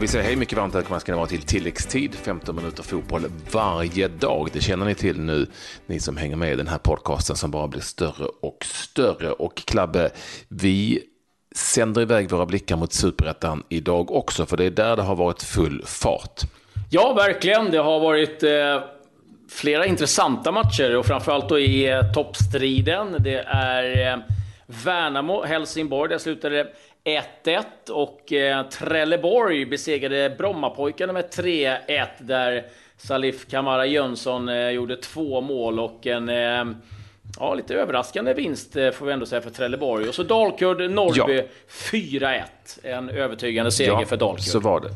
vi säga hej mycket varmt välkomna ska ni vara till tilläggstid, 15 minuter fotboll varje dag. Det känner ni till nu, ni som hänger med i den här podcasten som bara blir större och större. Och Klabbe, vi sänder iväg våra blickar mot superettan idag också, för det är där det har varit full fart. Ja, verkligen. Det har varit eh, flera intressanta matcher och framförallt då i eh, toppstriden. Det är eh, Värnamo-Helsingborg. Där slutade 1-1 och eh, Trelleborg besegrade Brommapojkarna med 3-1 där Salif Kamara Jönsson eh, gjorde två mål och en eh, ja, lite överraskande vinst får vi ändå säga för Trelleborg. Och så Dalkurd Norrby ja. 4-1. En övertygande seger ja, för Dalkurd. så var det.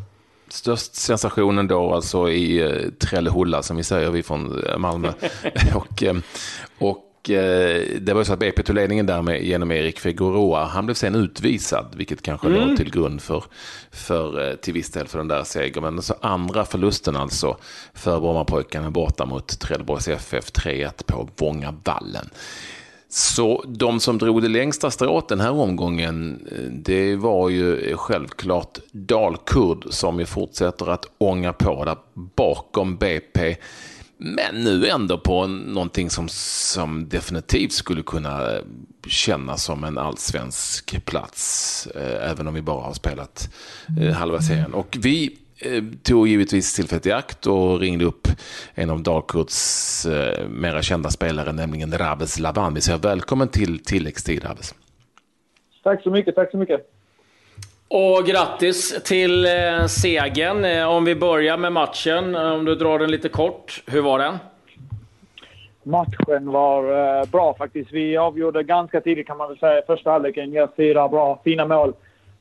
Störst sensationen då alltså i eh, Trellehulla som vi säger, vi från Malmö. och, eh, och Eh, det var ju så att BP tog ledningen där med, genom Erik Figueroa. Han blev sen utvisad, vilket kanske mm. låg till grund för, för, eh, till viss del för den där segern. Men så andra förlusten alltså för Brommapojkarna borta mot Trelleborgs FF 3-1 på Vångavallen. Så de som drog det längsta strået den här omgången, eh, det var ju självklart Dalkurd som ju fortsätter att ånga på där bakom BP. Men nu ändå på någonting som, som definitivt skulle kunna kännas som en allsvensk plats. Eh, även om vi bara har spelat eh, halva serien. Och vi eh, tog givetvis tillfället i akt och ringde upp en av Dalkurds eh, mera kända spelare, nämligen Raves Lavan. Vi säger välkommen till tilläggstid, Raves. Tack så mycket, tack så mycket. Och grattis till eh, segern. Eh, om vi börjar med matchen, eh, om du drar den lite kort. Hur var den? Matchen var eh, bra faktiskt. Vi avgjorde ganska tidigt kan man väl säga. Första halvleken gör fyra bra, fina mål.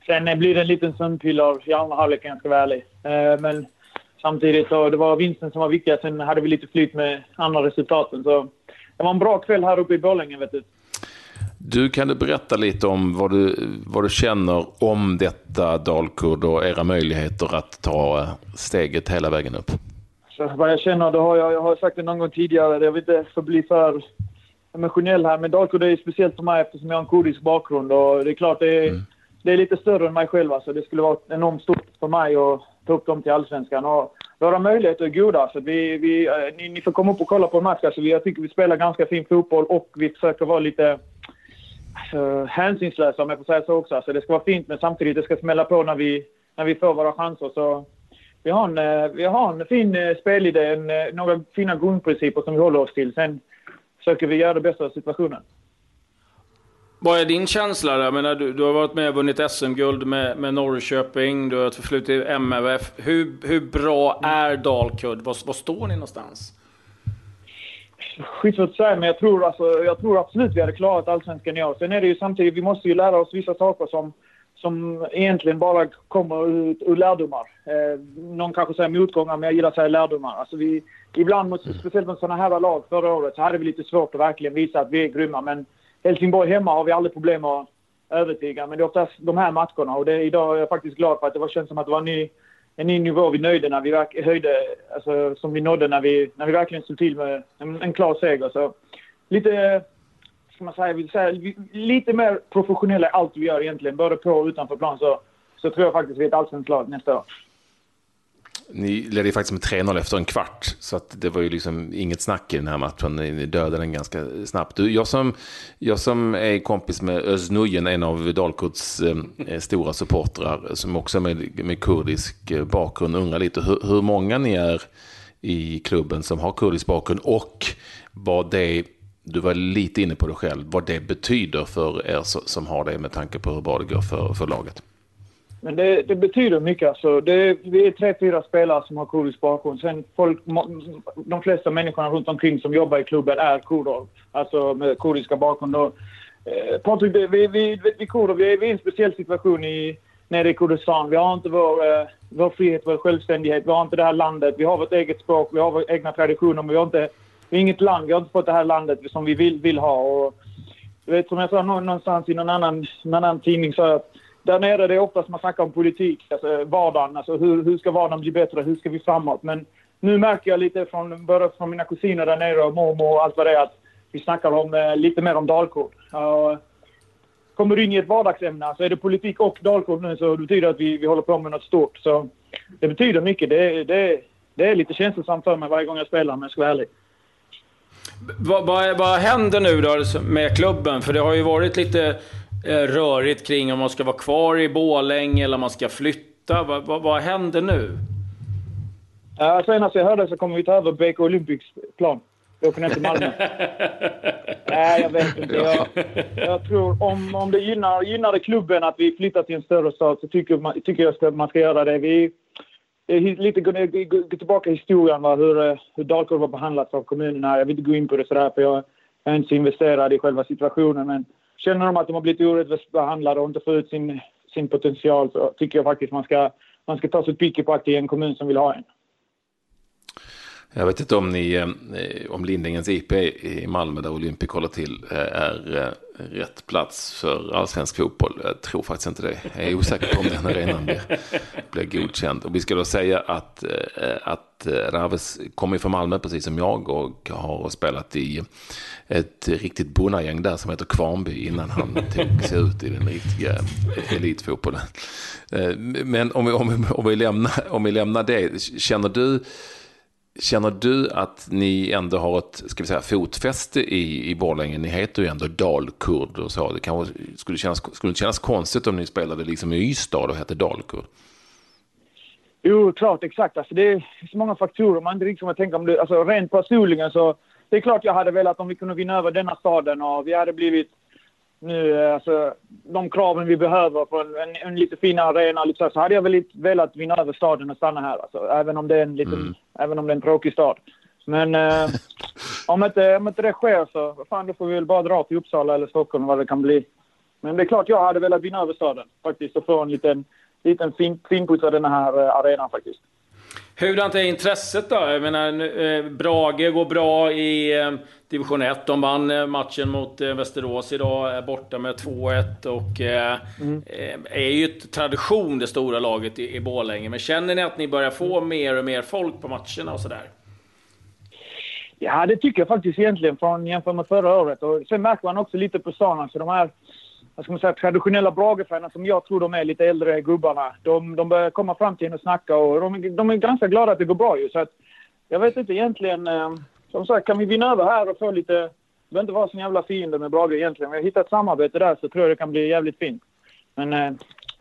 Sen eh, blir det en liten sömnpiller i andra halvleken, jag ska vara ärlig. Eh, men samtidigt så det var vinsten som var viktig. Sen hade vi lite flyt med andra resultaten. Så det var en bra kväll här uppe i Borlänge, vet du. Du, kan du berätta lite om vad du, vad du känner om detta Dalkurd och era möjligheter att ta steget hela vägen upp? Så vad jag känner, det har jag, jag har sagt det någon gång tidigare, jag vill inte få bli för emotionell här, men Dalkurd är speciellt för mig eftersom jag har en kurdisk bakgrund och det är klart det är, mm. det är lite större än mig själv alltså. Det skulle vara enormt stort för mig att ta upp dem till Allsvenskan. Och våra möjligheter är goda. Så vi, vi, eh, ni, ni får komma upp och kolla på en match. Alltså, jag tycker vi spelar ganska fin fotboll och vi försöker vara lite uh, hänsynslösa om jag får säga så också. Alltså, det ska vara fint men samtidigt det ska smälla på när vi, när vi får våra chanser. Så vi har en, eh, vi har en fin eh, spelidé, en, eh, några fina grundprinciper som vi håller oss till. Sen försöker vi göra det bästa av situationen. Vad är din känsla där? menar, du, du har varit med och vunnit SM-guld med, med Norrköping, du har ett förflutet i MFF. Hur, hur bra är Dalkurd? Var, var står ni någonstans? Skitsvårt att säga, men jag tror, alltså, jag tror absolut vi hade klarat allsvenskan i år. Sen är det ju samtidigt, vi måste ju lära oss vissa saker som, som egentligen bara kommer ut ur lärdomar. Eh, någon kanske säger motgångar, men jag gillar att säga lärdomar. Alltså vi, ibland, mot, speciellt mot sådana här lag förra året, så hade vi lite svårt att verkligen visa att vi är grymma. Men Helsingborg hemma har vi aldrig problem att övertyga. Men det är oftast de här matcherna och det, idag är jag faktiskt glad för att det var, känns som att det var en ny en ny nivå vi nöjde när vi höjde, alltså, som vi nådde när vi, när vi verkligen stod till med en, en klar seger. Så lite, ska man säga, säga, lite mer professionella i allt vi gör egentligen, både på och utanför plan. Så, så tror jag faktiskt vi är ett allsvenskt lag nästa år. Ni ledde ju faktiskt med 3-0 efter en kvart. Så att det var ju liksom inget snack i den här matchen. Ni dödade den ganska snabbt. Du, jag, som, jag som är kompis med Öznujen, en av Dalkurds eh, stora supportrar, som också är med, med kurdisk eh, bakgrund, undrar lite hur, hur många ni är i klubben som har kurdisk bakgrund och vad det du var lite inne på det själv, vad det betyder för er som har det med tanke på hur bra det går för, för laget. Men det, det, betyder mycket. Alltså. Det, vi är tre, fyra spelare som har kurdisk bakgrund. Sen folk, de flesta människorna runt omkring som jobbar i klubben är kurder. Alltså med kurdiska bakgrund. Och, eh, Patrik, vi, vi, vi, kurder, vi är, vi är i en speciell situation i, nere i Kurdistan. Vi har inte vår, eh, vår frihet, vår självständighet. Vi har inte det här landet. Vi har vårt eget språk, vi har våra egna traditioner. Men vi har inte, vi är inget land. Vi har inte fått det här landet som vi vill, vill ha. Och, du vet, som jag sa någonstans i någon annan, någon annan tidning, så att där nere det är oftast man snackar om politik, alltså eh, vardagen. Alltså hur, hur ska vardagen bli bättre? Hur ska vi framåt? Men nu märker jag lite från, både från mina kusiner där nere och mormor och allt vad det är att vi snackar om, eh, lite mer om dalkort. Uh, kommer du in i ett vardagsämne, så är det politik och dalkort nu så det betyder att vi, vi håller på med något stort. Så det betyder mycket. Det, det, det är lite känslosamt för mig varje gång jag spelar om jag ska vara ärlig. Vad, vad, vad händer nu då med klubben? För det har ju varit lite rörigt kring om man ska vara kvar i Bålänge eller om man ska flytta. Vad, vad, vad händer nu? Ja, senast jag hörde så kommer vi ta över BK Olympics plan. Vi åker ner till Malmö. Nej, jag vet inte. Jag, jag tror om, om det gynnar, gynnar klubben att vi flyttar till en större stad så tycker, man, tycker jag att man ska göra det. Vi, lite gå tillbaka i historien va, hur, hur Dalkurd var behandlat av kommunerna. Jag vill inte gå in på det sådär för jag är inte så investerad i själva situationen. Men känner de att de har blivit orättvist behandlade och inte får ut sin, sin potential så tycker jag faktiskt man ska, man ska ta sitt på att det är en kommun som vill ha en. Jag vet inte om, ni, eh, om Lindängens IP i Malmö där Olympic håller till eh, är eh, rätt plats för allsvensk fotboll. Jag tror faktiskt inte det. Jag är osäker på om den arenan blir, blir godkänd. Och vi ska då säga att, att Raves kommer från Malmö precis som jag och har spelat i ett riktigt bonnagäng där som heter Kvarnby innan han tog sig ut i den riktiga elitfotbollen. Men om vi, om vi, om vi, lämnar, om vi lämnar det, känner du Känner du att ni ändå har ett ska vi säga, fotfäste i, i Borlänge? Ni heter ju ändå Dalkurd och så. Det kanske skulle, kännas, skulle det kännas konstigt om ni spelade liksom i Ystad och hette Dalkurd? Jo, klart, exakt. Alltså, det är så många faktorer man inte riktigt tänka om det. Alltså, rent personligen så... Det är klart jag hade velat om vi kunde vinna över denna staden och vi hade blivit nu, eh, alltså, de kraven vi behöver för en, en, en lite finare arena, liksom, så hade jag väl velat vinna över staden och stanna här. Alltså, även, om det är en liten, mm. även om det är en tråkig stad. Men eh, om, inte, om inte det sker så fan, då får vi väl bara dra till Uppsala eller Stockholm vad det kan bli. Men det är klart jag hade velat vinna över staden faktiskt och få en liten, liten fin, finputsad den här eh, arenan faktiskt. Hurdant är intresset då? Jag menar, eh, Brage går bra i eh, division 1. De vann eh, matchen mot Västerås idag, är borta med 2-1 och mm. är ju ett tradition, det stora laget i, Borlänge. Men känner ni att ni börjar få mer och mer folk på matcherna och sådär? Ja, det tycker jag faktiskt egentligen från jämfört med förra året. Och sen märker man också lite på stan, alltså de här vad ska man säga, traditionella Brage-fanen som jag tror de är lite äldre gubbarna. De, de börjar komma fram till en och snacka och de, de är ganska glada att det går bra ju. Så att, jag vet inte egentligen. Eh, som sagt, kan vi vinna över här och få lite... Det behöver inte vara så jävla fiender med Brage egentligen. Vi har hittat samarbete där så tror jag det kan bli jävligt fint. Men eh,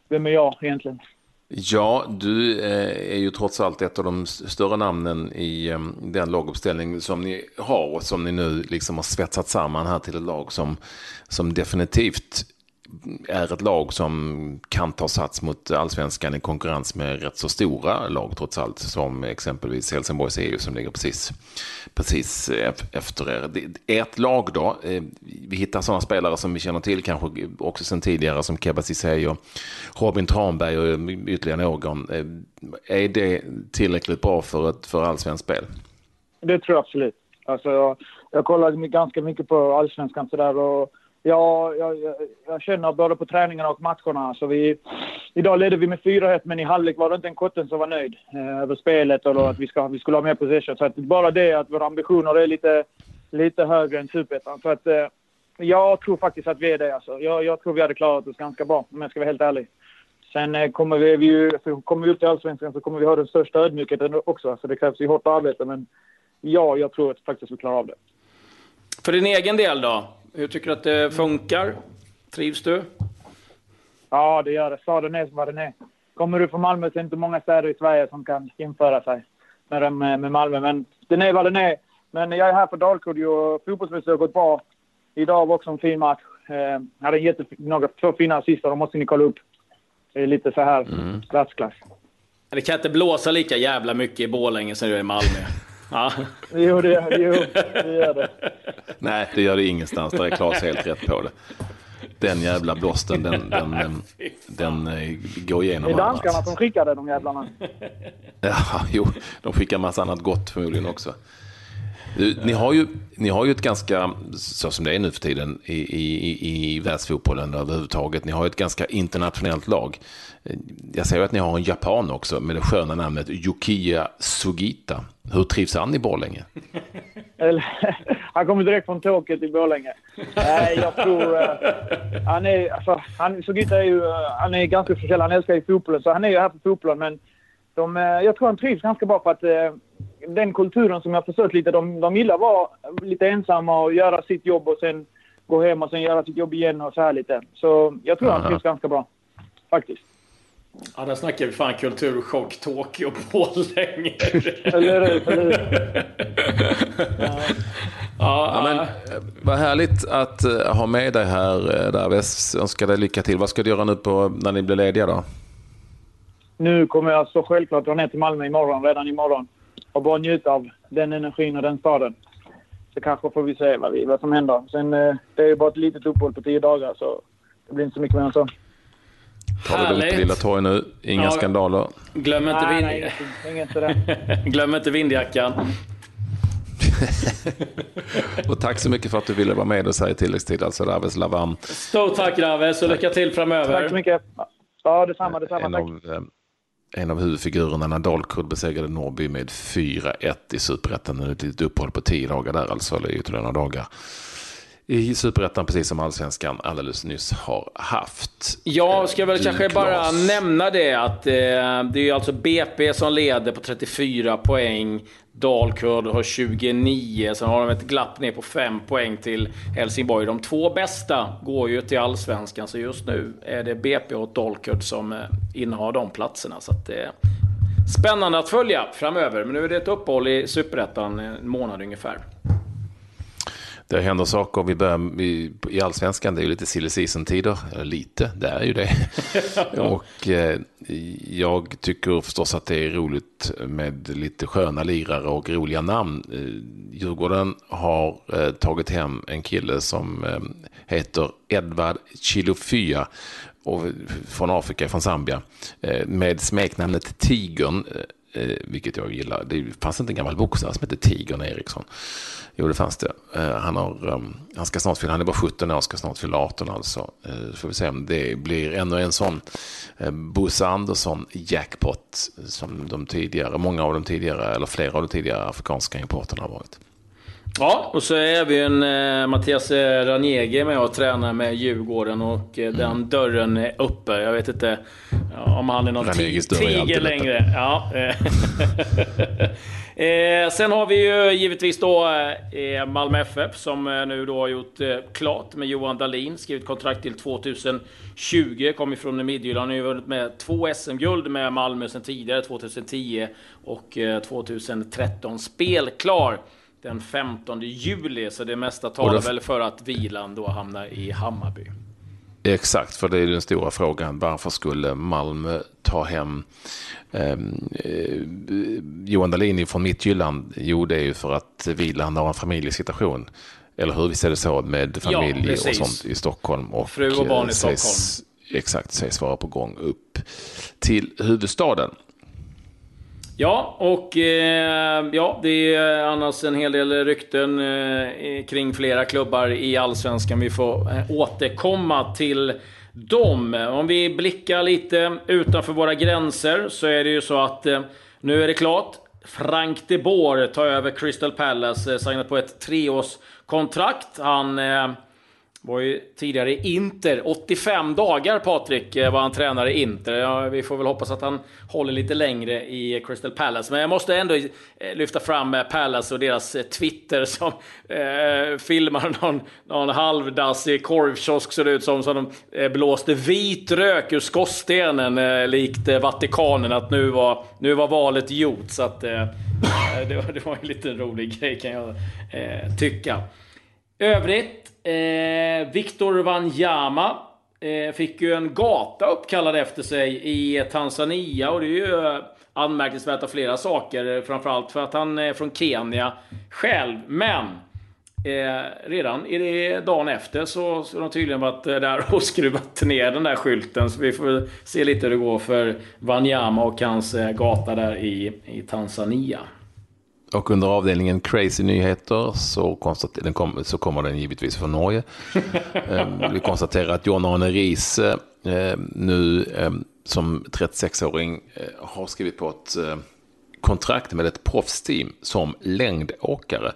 vem är jag egentligen? Ja, du eh, är ju trots allt ett av de större namnen i eh, den laguppställning som ni har och som ni nu liksom har svetsat samman här till ett lag som, som definitivt är ett lag som kan ta sats mot allsvenskan i konkurrens med rätt så stora lag trots allt. Som exempelvis Helsingborgs EU som ligger precis, precis efter er. Ert lag då? Eh, vi hittar sådana spelare som vi känner till kanske också sedan tidigare som Keba Ceesay och Robin Tranberg och ytterligare någon. Eh, är det tillräckligt bra för, ett, för allsvenskt spel? Det tror jag absolut. Alltså, jag, jag kollar ganska mycket på allsvenskan sådär och Ja, jag, jag, jag, känner både på träningarna och matcherna. Så vi, idag ledde vi med 4-1, men i halvlek var det inte en kotten som var nöjd eh, över spelet och att vi, ska, vi skulle ha mer possession. Så att bara det att våra ambitioner är lite, lite högre än superettan. Så att eh, jag tror faktiskt att vi är det. Alltså. Jag, jag tror vi hade klarat oss ganska bra, om jag ska vara helt ärlig. Sen eh, kommer vi, vi, kommer vi upp till Allsvenskan så kommer vi ha den största ödmjukheten också. Så det krävs ju hårt arbete, men ja, jag tror att faktiskt vi klarar av det. För din egen del då? Hur tycker du att det funkar? Trivs du? Ja, det gör det. Staden är vad den är. Kommer du från Malmö så är det inte många städer i Sverige som kan jämföra sig med, med Malmö. Men den är vad den är. Men jag är här för Dalkurd och fotbollsmässigt har gått bra. Idag var också en fin match. Eh, hade en jätte, några, två fina assist de måste ni kolla upp. Det är lite så här mm. världsklass. Det kan inte blåsa lika jävla mycket i Borlänge som det gör i Malmö. Ja. Jo, det, jo, det gör det. Nej, det gör det ingenstans. Där är Claes helt rätt på det. Den jävla blåsten, den, den, den, den eh, går igenom. Det är danskarna som skickade de jävlarna. Ja, jo, de skickar massa annat gott förmodligen också. Ni har, ju, ni har ju ett ganska, så som det är nu för tiden i, i, i världsfotbollen överhuvudtaget, ni har ett ganska internationellt lag. Jag säger att ni har en japan också med det sköna namnet Yukiya Sugita. Hur trivs han i Borlänge? han kommer direkt från tåket i Borlänge. Nej, jag tror... Eh, han är... Alltså, han, Sugita är ju... Eh, han är ganska speciell. Han älskar ju fotbollen, så han är ju här för fotbollen. Men de, eh, jag tror han trivs ganska bra för att den kulturen som jag försökt lite, de, de gillar att vara lite ensamma och göra sitt jobb och sen gå hem och sen göra sitt jobb igen och så här lite. Så jag tror han trivs ganska bra. Faktiskt. Ja, där snackar vi fan kulturchock Tokyo på länge. Eller hur? Eller hur? Ja, Ja, men, ja. eh, vad härligt att eh, ha med dig här, eh, Daves. Önskar dig lycka till. Vad ska du göra nu på, när ni blir lediga då? Nu kommer jag så självklart dra ner till Malmö imorgon, redan imorgon. Och bara njuta av den energin och den staden. Så kanske får vi se vad, vi, vad som händer. Sen, eh, det är ju bara ett litet uppehåll på tio dagar så det blir inte så mycket mer än så. Ta det lugnt på. Lilla Torg nu. Inga Ja. skandaler. Glöm inte, Nej, vind... nej. Inget. Glöm inte vindjackan. Och tack så mycket för att du ville vara med och säga tilläggstid. Alltså Daves Lavam. Stort tack Raves och lycka till framöver. Tack så mycket. Ja, detsamma, detsamma. En Tack. av, eh, en av huvudfigurerna när Dalkurd besegrade Norrby med 4-1 i Superettan. Ett litet uppehåll på 10 dagar där alltså, eller ytterligare några dagar. I Superettan, precis som Allsvenskan alldeles nyss har haft. Jag ska väl Du, kanske bara nämna det att eh, det är alltså BP som leder på 34 poäng. Dalkurd har 29, sen har de ett glapp ner på 5 poäng till Helsingborg. De två bästa går ju till Allsvenskan, så just nu är det BP och Dalkurd som eh, innehar de platserna. Så att, eh, spännande att följa framöver, men nu är det ett uppehåll i Superettan, en månad ungefär. Det händer saker. Vi börjar i, i allsvenskan, det är ju lite silly season-tider. Lite, det är ju det. och eh, jag tycker förstås att det är roligt med lite sköna lirare och roliga namn. Eh, Djurgården har eh, tagit hem en kille som eh, heter Edvard Chilufya och från Afrika, från Zambia, eh, med smeknamnet Tigern. Eh, vilket jag gillar. Det fanns inte en gammal boxare som hette Tigern Eriksson. Jo, det fanns det. Eh, han, har, um, han ska snart fylla, han är bara 17 år, ska snart fylla 18 alltså. Uh, får vi se om det blir ännu en sån uh, Bosse Andersson jackpot som de tidigare, många av de tidigare, eller flera av de tidigare afrikanska importerna har varit. Ja, och så är vi en eh, Mattias eh, Ranege med och tränar med Djurgården och eh, den dörren är uppe. Jag vet inte om han är någon tiger längre. Ja, eh. eh, sen har vi ju givetvis då eh, Malmö FF som eh, nu då har gjort eh, klart med Johan Dahlin. Skrivit kontrakt till 2020. Kommer från Midtjylland. Har ju vunnit med två SM-guld med Malmö sedan tidigare, 2010 och eh, 2013. Spelklar den 15 juli, så det mesta talar Och väl för att vilan då hamnar i Hammarby. Exakt, för det är den stora frågan. Varför skulle Malmö ta hem ehm, eh, Johan Dahlin från Midtjylland? Jo, det är ju för att Wieland har en familjesituation. Eller hur? Visst är det så med familj och precis. sånt i Stockholm. Och Fru och barn i eh, sägs- Exakt, sägs vara på gång upp till huvudstaden. Ja, och eh, ja, det är annars en hel del rykten eh, kring flera klubbar i Allsvenskan. Vi får eh, återkomma till dem. Om vi blickar lite utanför våra gränser så är det ju så att eh, nu är det klart. Frank de Boer tar över Crystal Palace, eh, signat på ett treårskontrakt. Han eh, var ju tidigare i Inter. 85 dagar Patrik eh, var han tränare i Inter. Ja, vi får väl hoppas att han håller lite längre i eh, Crystal Palace. Men jag måste ändå eh, lyfta fram Palace och deras Twitter som eh, filmar någon, någon halvdassig korvkiosk ser det ut som. Som de blåste vit rök ur skorstenen eh, likt eh, Vatikanen. Att nu var, nu var valet gjort. Så att, eh, det, var, det var en liten rolig grej kan jag eh, tycka. Övrigt, eh, Victor Wanyama eh, fick ju en gata uppkallad efter sig i Tanzania och det är ju eh, anmärkningsvärt av flera saker. Eh, framförallt för att han eh, är från Kenya själv. Men eh, redan är det dagen efter så så har de tydligen varit där och skruvat ner den där skylten. Så vi får se lite hur det går för Wanyama och hans gata där i, i Tanzania. Och under avdelningen Crazy Nyheter så, konstater- den kom, så kommer den givetvis från Norge. Eh, Vi konstaterar att John Arne Riise eh, nu eh, som 36-åring eh, har skrivit på ett eh, kontrakt med ett proffsteam som längdåkare.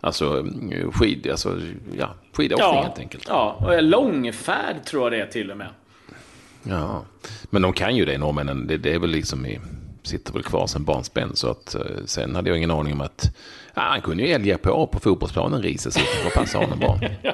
Alltså eh, skid, alltså, ja, skidåkning helt enkelt. Ja, och långfärd tror jag det är till och med. Ja. Men de kan ju det norrmännen, det, det är väl liksom i sitter väl kvar sen barnsben. Så att, sen hade jag ingen aning om att ja, han kunde ju älga på på fotbollsplanen, Riise, så det får passa honom bra.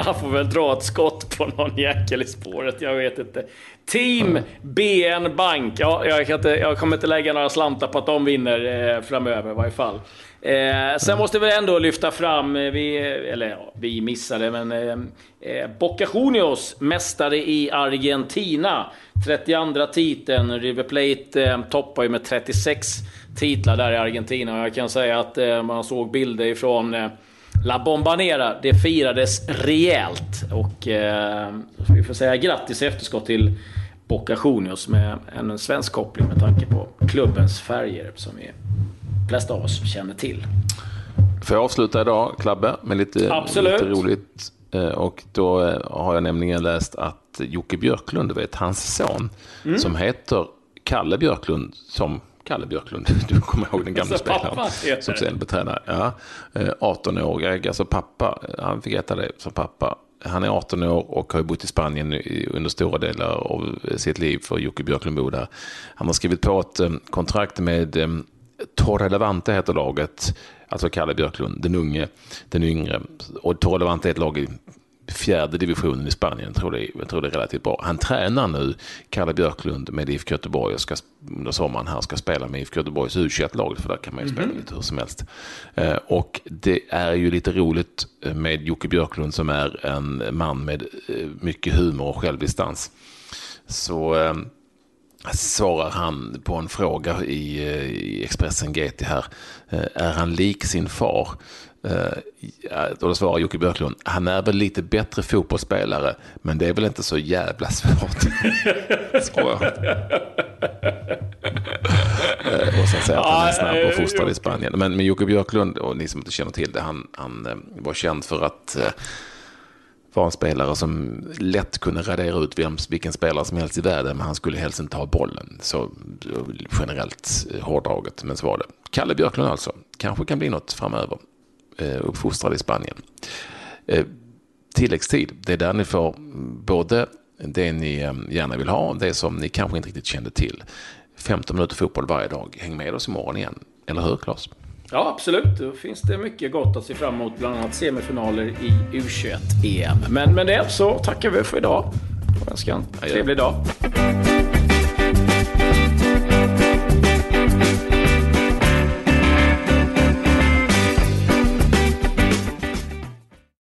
han får väl dra ett skott på någon jäkel i spåret, jag vet inte. Team BN Bank. Ja, jag, inte, jag kommer inte lägga några slantar på att de vinner eh, framöver i varje fall. Eh, sen måste vi ändå lyfta fram, eh, vi, eller ja, vi missade, men eh, eh, Boca Juniors, mästare i Argentina. 32 titeln. River Plate eh, toppar ju med 36 titlar där i Argentina. Och jag kan säga att eh, man såg bilder ifrån eh, La Bombanera. Det firades rejält. Och eh, vi får säga grattis i efterskott till Boca Juniors med en svensk koppling med tanke på klubbens färger som är flesta av oss känner till. Får jag avsluta idag, Klabbe, med lite, lite roligt? Eh, och då eh, har jag nämligen läst att Jocke Björklund, du vet hans son, mm. som heter Kalle Björklund, som Kalle Björklund, du kommer ihåg den gamla alltså, spelaren som sen blev tränare. Ja, 18 år, alltså pappa, han fick äta det som pappa. Han är 18 år och har bott i Spanien under stora delar av sitt liv för Jocke Björklund bor där. Han har skrivit på ett eh, kontrakt med Torre Levante heter laget, alltså Kalle Björklund, den unge, den yngre. Och Torre Levante är ett lag i fjärde divisionen i Spanien. Tror, det, jag tror det är relativt bra. Han tränar nu, Kalle Björklund, med IFK Göteborg och ska under sommaren här ska spela med IFK Göteborgs U21-lag, för där kan man ju spela mm lite hur som helst. Eh, och det är ju lite roligt med Jocke Björklund som är en man med eh, mycket humor och självdistans. Så eh, svarar han på en fråga i, i Expressen GT här. Är han lik sin far? Uh, då svarar Jocke Björklund, han är väl lite bättre fotbollsspelare, men det är väl inte så jävla svårt. och sen säger att han är snabb och fostrad i Spanien. Men, men Jocke Björklund, och ni som inte känner till det, han, han var känd för att vara en spelare som lätt kunde radera ut vem, vilken spelare som helst i världen, men han skulle helst inte ha bollen. Så generellt eh, hårdraget, men så var det. Kalle Björklund alltså, kanske kan bli något framöver. Eh, uppfostrad i Spanien. Eh, tilläggstid, det är där ni får både det ni eh, gärna vill ha och det som ni kanske inte riktigt kände till. 15 minuter fotboll varje dag. Häng med oss imorgon igen. Eller hur, Claes? Ja, absolut. Då finns det mycket gott att se fram emot, bland annat semifinaler i U21-EM. Men med det så tackar vi för idag och önskar en trevlig dag.